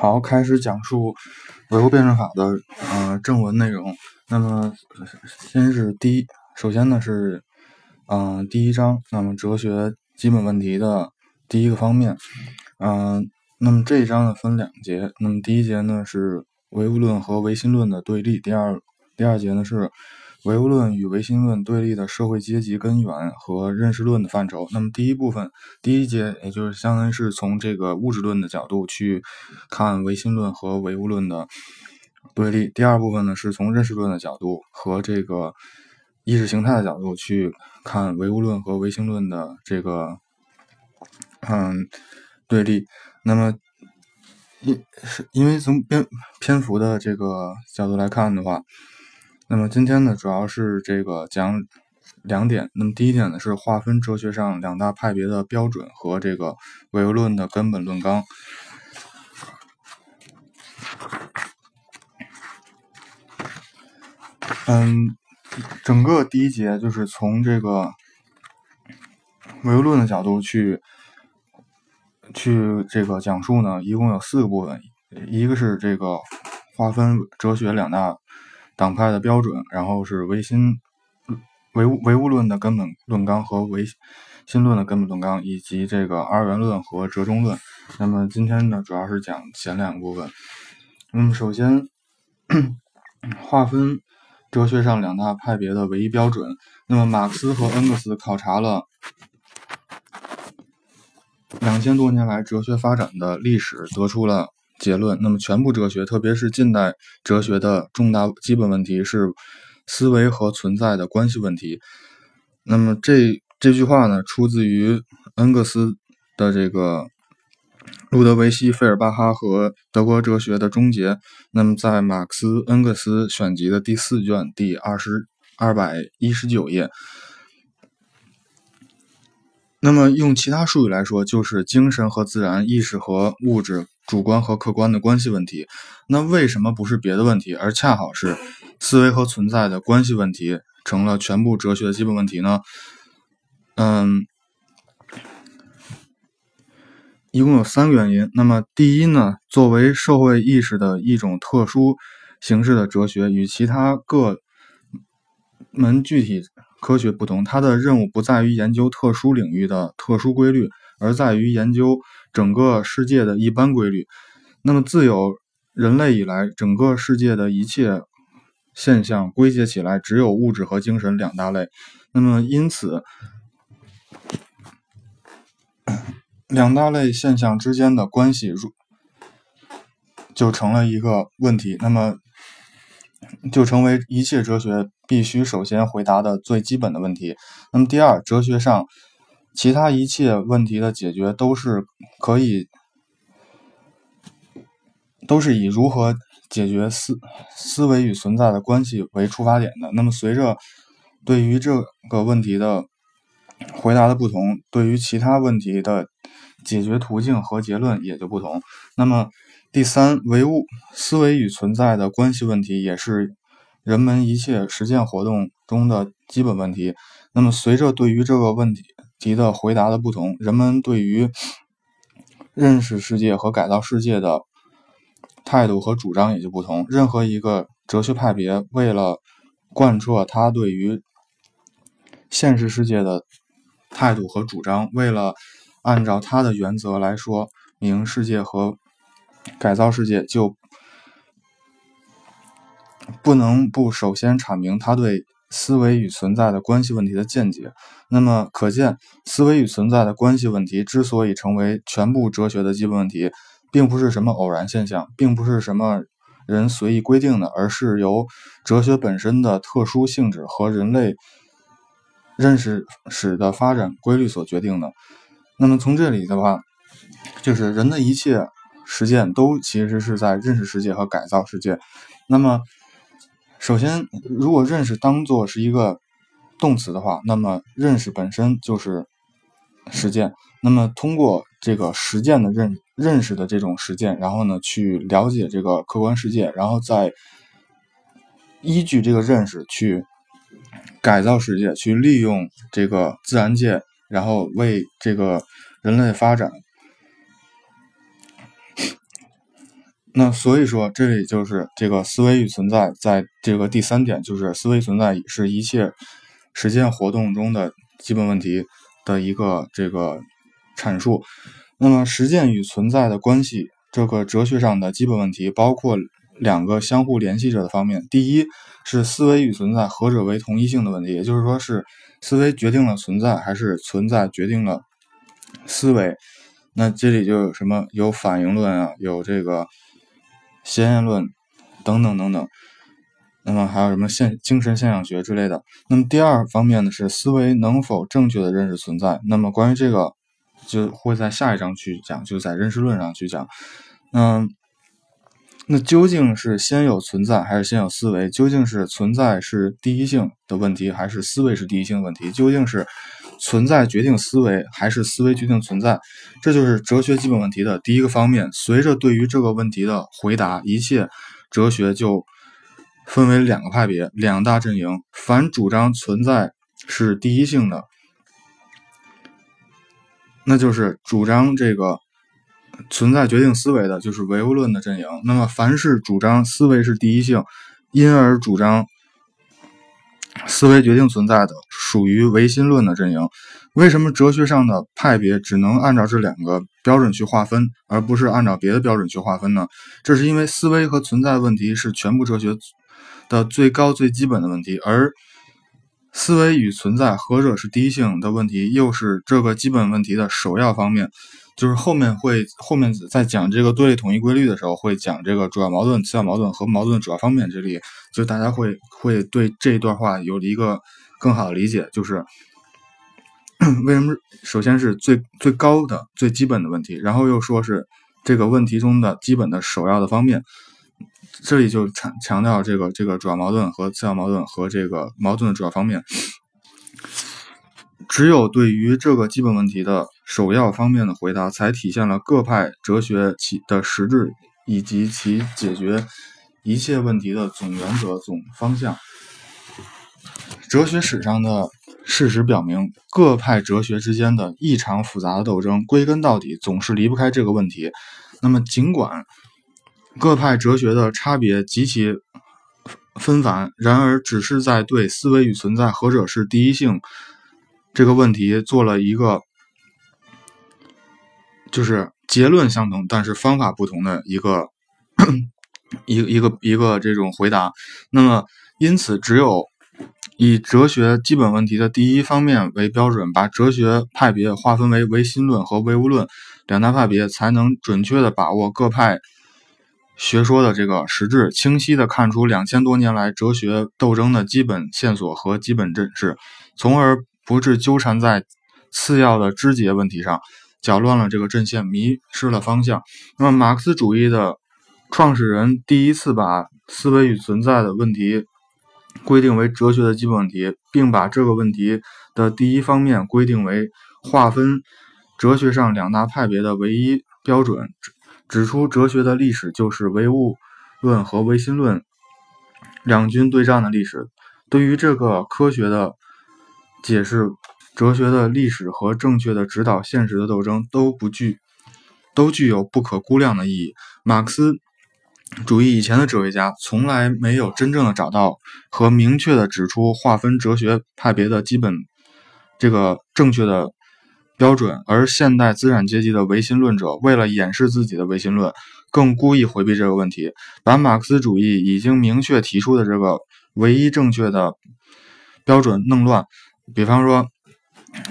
好，开始讲述唯物辩证法的呃正文内容。那么，先是第一，首先呢是嗯第一章，那么哲学基本问题的第一个方面。嗯，那么这一章呢分两节，那么第一节呢是唯物论和唯心论的对立，第二第二节呢是。唯物论与唯心论对立的社会阶级根源和认识论的范畴。那么第一部分第一节，也就是相当于是从这个物质论的角度去看唯心论和唯物论的对立。第二部分呢，是从认识论的角度和这个意识形态的角度去看唯物论和唯心论的这个嗯对立。那么因是因为从篇篇幅的这个角度来看的话。那么今天呢，主要是这个讲两点。那么第一点呢，是划分哲学上两大派别的标准和这个唯物论的根本论纲。嗯，整个第一节就是从这个唯物论的角度去去这个讲述呢，一共有四个部分，一个是这个划分哲学两大。党派的标准，然后是唯心唯物唯物论的根本论纲和唯心论的根本论纲，以及这个二元论和折中论。那么今天呢，主要是讲前两部分。那么首先划分哲学上两大派别的唯一标准。那么马克思和恩格斯考察了两千多年来哲学发展的历史，得出了。结论。那么，全部哲学，特别是近代哲学的重大基本问题是思维和存在的关系问题。那么，这这句话呢，出自于恩格斯的这个《路德维希·费尔巴哈和德国哲学的终结》。那么，在马克思·恩格斯选集的第四卷第二十二百一十九页。那么，用其他术语来说，就是精神和自然、意识和物质、主观和客观的关系问题。那为什么不是别的问题，而恰好是思维和存在的关系问题成了全部哲学的基本问题呢？嗯，一共有三个原因。那么，第一呢，作为社会意识的一种特殊形式的哲学，与其他各门具体。科学不同，它的任务不在于研究特殊领域的特殊规律，而在于研究整个世界的一般规律。那么，自有人类以来，整个世界的一切现象归结起来，只有物质和精神两大类。那么，因此，两大类现象之间的关系，就成了一个问题。那么，就成为一切哲学必须首先回答的最基本的问题。那么，第二，哲学上其他一切问题的解决都是可以，都是以如何解决思思维与存在的关系为出发点的。那么，随着对于这个问题的回答的不同，对于其他问题的解决途径和结论也就不同。那么，第三，唯物思维与存在的关系问题，也是人们一切实践活动中的基本问题。那么，随着对于这个问题题的回答的不同，人们对于认识世界和改造世界的态度和主张也就不同。任何一个哲学派别，为了贯彻他对于现实世界的态度和主张，为了按照他的原则来说明世界和。改造世界就不能不首先阐明他对思维与存在的关系问题的见解。那么，可见思维与存在的关系问题之所以成为全部哲学的基本问题，并不是什么偶然现象，并不是什么人随意规定的，而是由哲学本身的特殊性质和人类认识史的发展规律所决定的。那么，从这里的话，就是人的一切。实践都其实是在认识世界和改造世界。那么，首先，如果认识当做是一个动词的话，那么认识本身就是实践。那么，通过这个实践的认认识的这种实践，然后呢，去了解这个客观世界，然后再依据这个认识去改造世界，去利用这个自然界，然后为这个人类发展。那所以说，这里就是这个思维与存在，在这个第三点，就是思维存在是一切实践活动中的基本问题的一个这个阐述。那么，实践与存在的关系，这个哲学上的基本问题包括两个相互联系着的方面。第一是思维与存在何者为同一性的问题，也就是说，是思维决定了存在，还是存在决定了思维？那这里就有什么？有反应论啊，有这个。先验论等等等等，那么还有什么现精神现象学之类的？那么第二方面呢是思维能否正确的认识存在？那么关于这个就会在下一章去讲，就在认识论上去讲。嗯，那究竟是先有存在还是先有思维？究竟是存在是第一性的问题，还是思维是第一性问题？究竟是？存在决定思维，还是思维决定存在？这就是哲学基本问题的第一个方面。随着对于这个问题的回答，一切哲学就分为两个派别、两大阵营。凡主张存在是第一性的，那就是主张这个存在决定思维的，就是唯物论的阵营。那么，凡是主张思维是第一性，因而主张。思维决定存在的属于唯心论的阵营。为什么哲学上的派别只能按照这两个标准去划分，而不是按照别的标准去划分呢？这是因为思维和存在问题是全部哲学的最高最基本的问题，而思维与存在何者是第一性的问题，又是这个基本问题的首要方面。就是后面会后面在讲这个对立统一规律的时候，会讲这个主要矛盾、次要矛盾和矛盾主要方面。这里就大家会会对这一段话有一个更好的理解。就是 为什么首先是最最高的最基本的问题，然后又说是这个问题中的基本的首要的方面。这里就强强调这个这个主要矛盾和次要矛盾和这个矛盾的主要方面。只有对于这个基本问题的首要方面的回答，才体现了各派哲学其的实质以及其解决一切问题的总原则、总方向。哲学史上的事实表明，各派哲学之间的异常复杂的斗争，归根到底总是离不开这个问题。那么，尽管各派哲学的差别极其纷繁，然而只是在对思维与存在何者是第一性。这个问题做了一个，就是结论相同，但是方法不同的一个一 一个一个这种回答。那么，因此只有以哲学基本问题的第一方面为标准，把哲学派别划分为唯心论和唯物论两大派别，才能准确的把握各派学说的这个实质，清晰的看出两千多年来哲学斗争的基本线索和基本真实，从而。不致纠缠在次要的枝节问题上，搅乱了这个阵线，迷失了方向。那么，马克思主义的创始人第一次把思维与存在的问题规定为哲学的基本问题，并把这个问题的第一方面规定为划分哲学上两大派别的唯一标准，指出哲学的历史就是唯物论和唯心论两军对战的历史。对于这个科学的。解释哲学的历史和正确的指导现实的斗争都不具，都具有不可估量的意义。马克思主义以前的哲学家从来没有真正的找到和明确的指出划分哲学派别的基本这个正确的标准，而现代资产阶级的唯心论者为了掩饰自己的唯心论，更故意回避这个问题，把马克思主义已经明确提出的这个唯一正确的标准弄乱。比方说，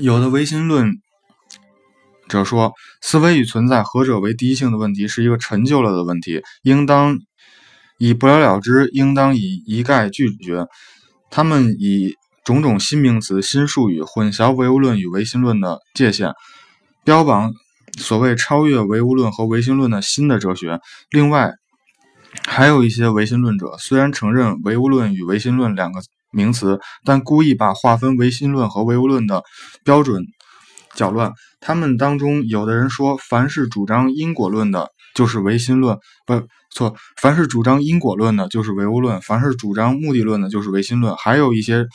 有的唯心论者说，思维与存在何者为第一性的问题是一个陈旧了的问题，应当以不了了之，应当以一概拒绝。他们以种种新名词、新术语混淆唯物论与唯心论的界限，标榜所谓超越唯物论和唯心论的新的哲学。另外，还有一些唯心论者虽然承认唯物论与唯心论两个。名词，但故意把划分唯心论和唯物论的标准搅乱。他们当中有的人说，凡是主张因果论的，就是唯心论，不错；凡是主张因果论的，就是唯物论；凡是主张目的论的，就是唯心论。还有一些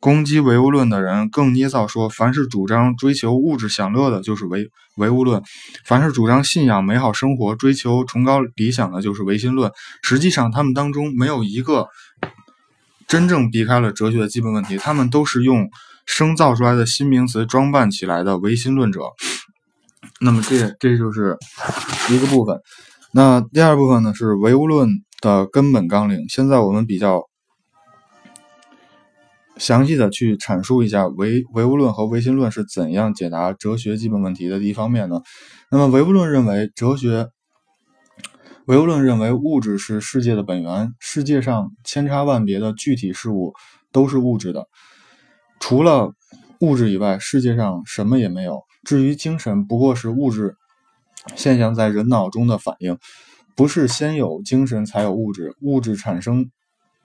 攻击唯物论的人更捏造说，凡是主张追求物质享乐的，就是唯唯物论；凡是主张信仰美好生活、追求崇高理想的，就是唯心论。实际上，他们当中没有一个真正避开了哲学的基本问题，他们都是用生造出来的新名词装扮起来的唯心论者。那么，这这就是一个部分。那第二部分呢，是唯物论的根本纲领。现在我们比较。详细的去阐述一下唯唯物论和唯心论是怎样解答哲学基本问题的一方面呢？那么唯物论认为哲学，唯物论认为物质是世界的本源，世界上千差万别的具体事物都是物质的，除了物质以外，世界上什么也没有。至于精神，不过是物质现象在人脑中的反应，不是先有精神才有物质，物质产生。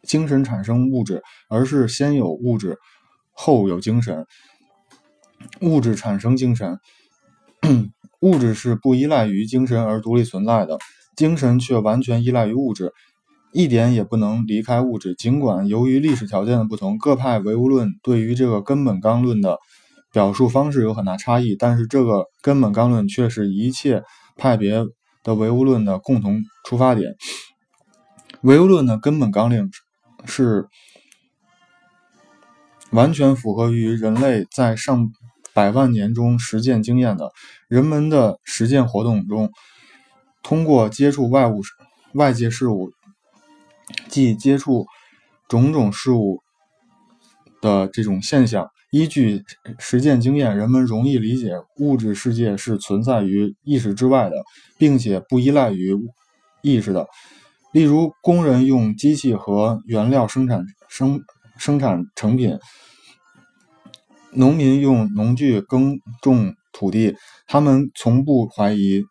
精神产生物质，而是先有物质，后有精神。物质产生精神，物质是不依赖于精神而独立存在的，精神却完全依赖于物质，一点也不能离开物质。尽管由于历史条件的不同，各派唯物论对于这个根本纲论的表述方式有很大差异，但是这个根本纲论却是一切派别的唯物论的共同出发点。唯物论的根本纲领。是完全符合于人类在上百万年中实践经验的。人们的实践活动中，通过接触外物、外界事物，即接触种种事物的这种现象，依据实践经验，人们容易理解物质世界是存在于意识之外的，并且不依赖于意识的。例如，工人用机器和原料生产生生产成品，农民用农具耕种土地，他们从不怀疑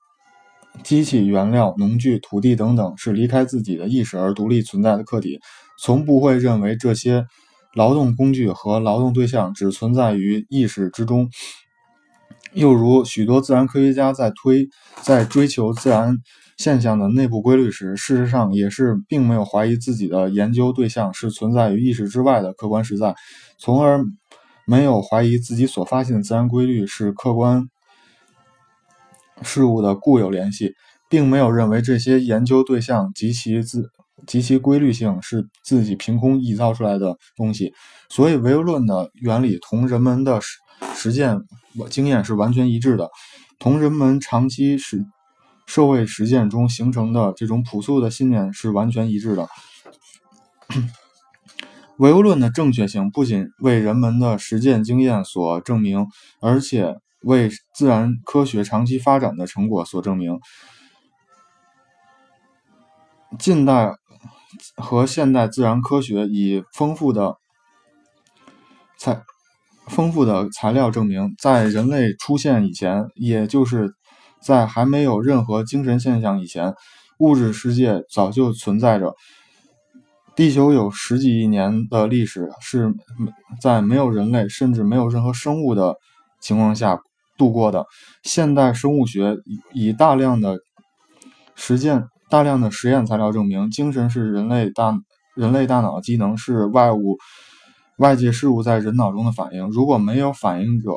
机器、原料、农具、土地等等是离开自己的意识而独立存在的客体，从不会认为这些劳动工具和劳动对象只存在于意识之中。又如，许多自然科学家在推在追求自然。现象的内部规律时，事实上也是并没有怀疑自己的研究对象是存在于意识之外的客观实在，从而没有怀疑自己所发现的自然规律是客观事物的固有联系，并没有认为这些研究对象及其自及其规律性是自己凭空臆造出来的东西。所以，唯物论的原理同人们的实实践经验是完全一致的，同人们长期实。社会实践中形成的这种朴素的信念是完全一致的。唯物论的正确性不仅为人们的实践经验所证明，而且为自然科学长期发展的成果所证明。近代和现代自然科学以丰富的材丰富的材料证明，在人类出现以前，也就是。在还没有任何精神现象以前，物质世界早就存在着。地球有十几亿年的历史，是在没有人类，甚至没有任何生物的情况下度过的。现代生物学以大量的实践、大量的实验材料证明，精神是人类大人类大脑机能，是外物、外界事物在人脑中的反应。如果没有反应者，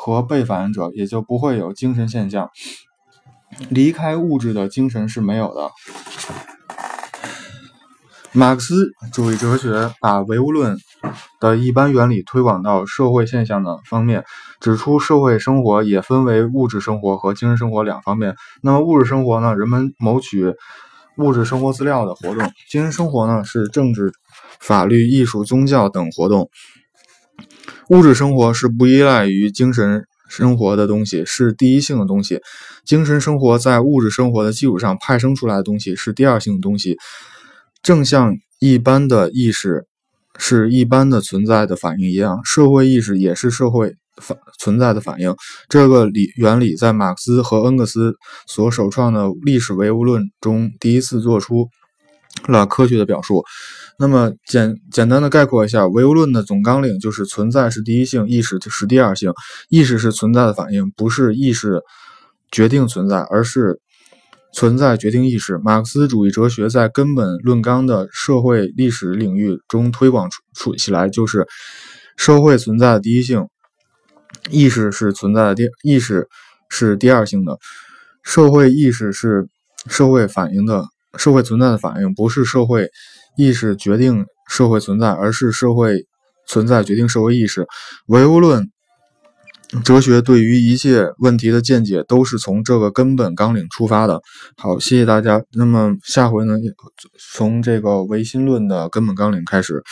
和被反应者也就不会有精神现象，离开物质的精神是没有的。马克思主义哲学把唯物论的一般原理推广到社会现象的方面，指出社会生活也分为物质生活和精神生活两方面。那么物质生活呢，人们谋取物质生活资料的活动；精神生活呢，是政治、法律、艺术、宗教等活动。物质生活是不依赖于精神生活的东西，是第一性的东西；精神生活在物质生活的基础上派生出来的东西，是第二性的东西。正像一般的意识是一般的存在的反应一样，社会意识也是社会反存在的反应。这个理原理在马克思和恩格斯所首创的历史唯物论中第一次做出了科学的表述。那么简简单的概括一下，唯物论的总纲领就是存在是第一性，意识是第二性，意识是存在的反应，不是意识决定存在，而是存在决定意识。马克思主义哲学在根本论纲的社会历史领域中推广出出起来，就是社会存在的第一性，意识是存在的第意识是第二性的。社会意识是社会反应的社会存在的反应，不是社会意识决定社会存在，而是社会存在决定社会意识。唯物论。哲学对于一切问题的见解都是从这个根本纲领出发的。好，谢谢大家。那么下回呢，从这个唯心论的根本纲领开始。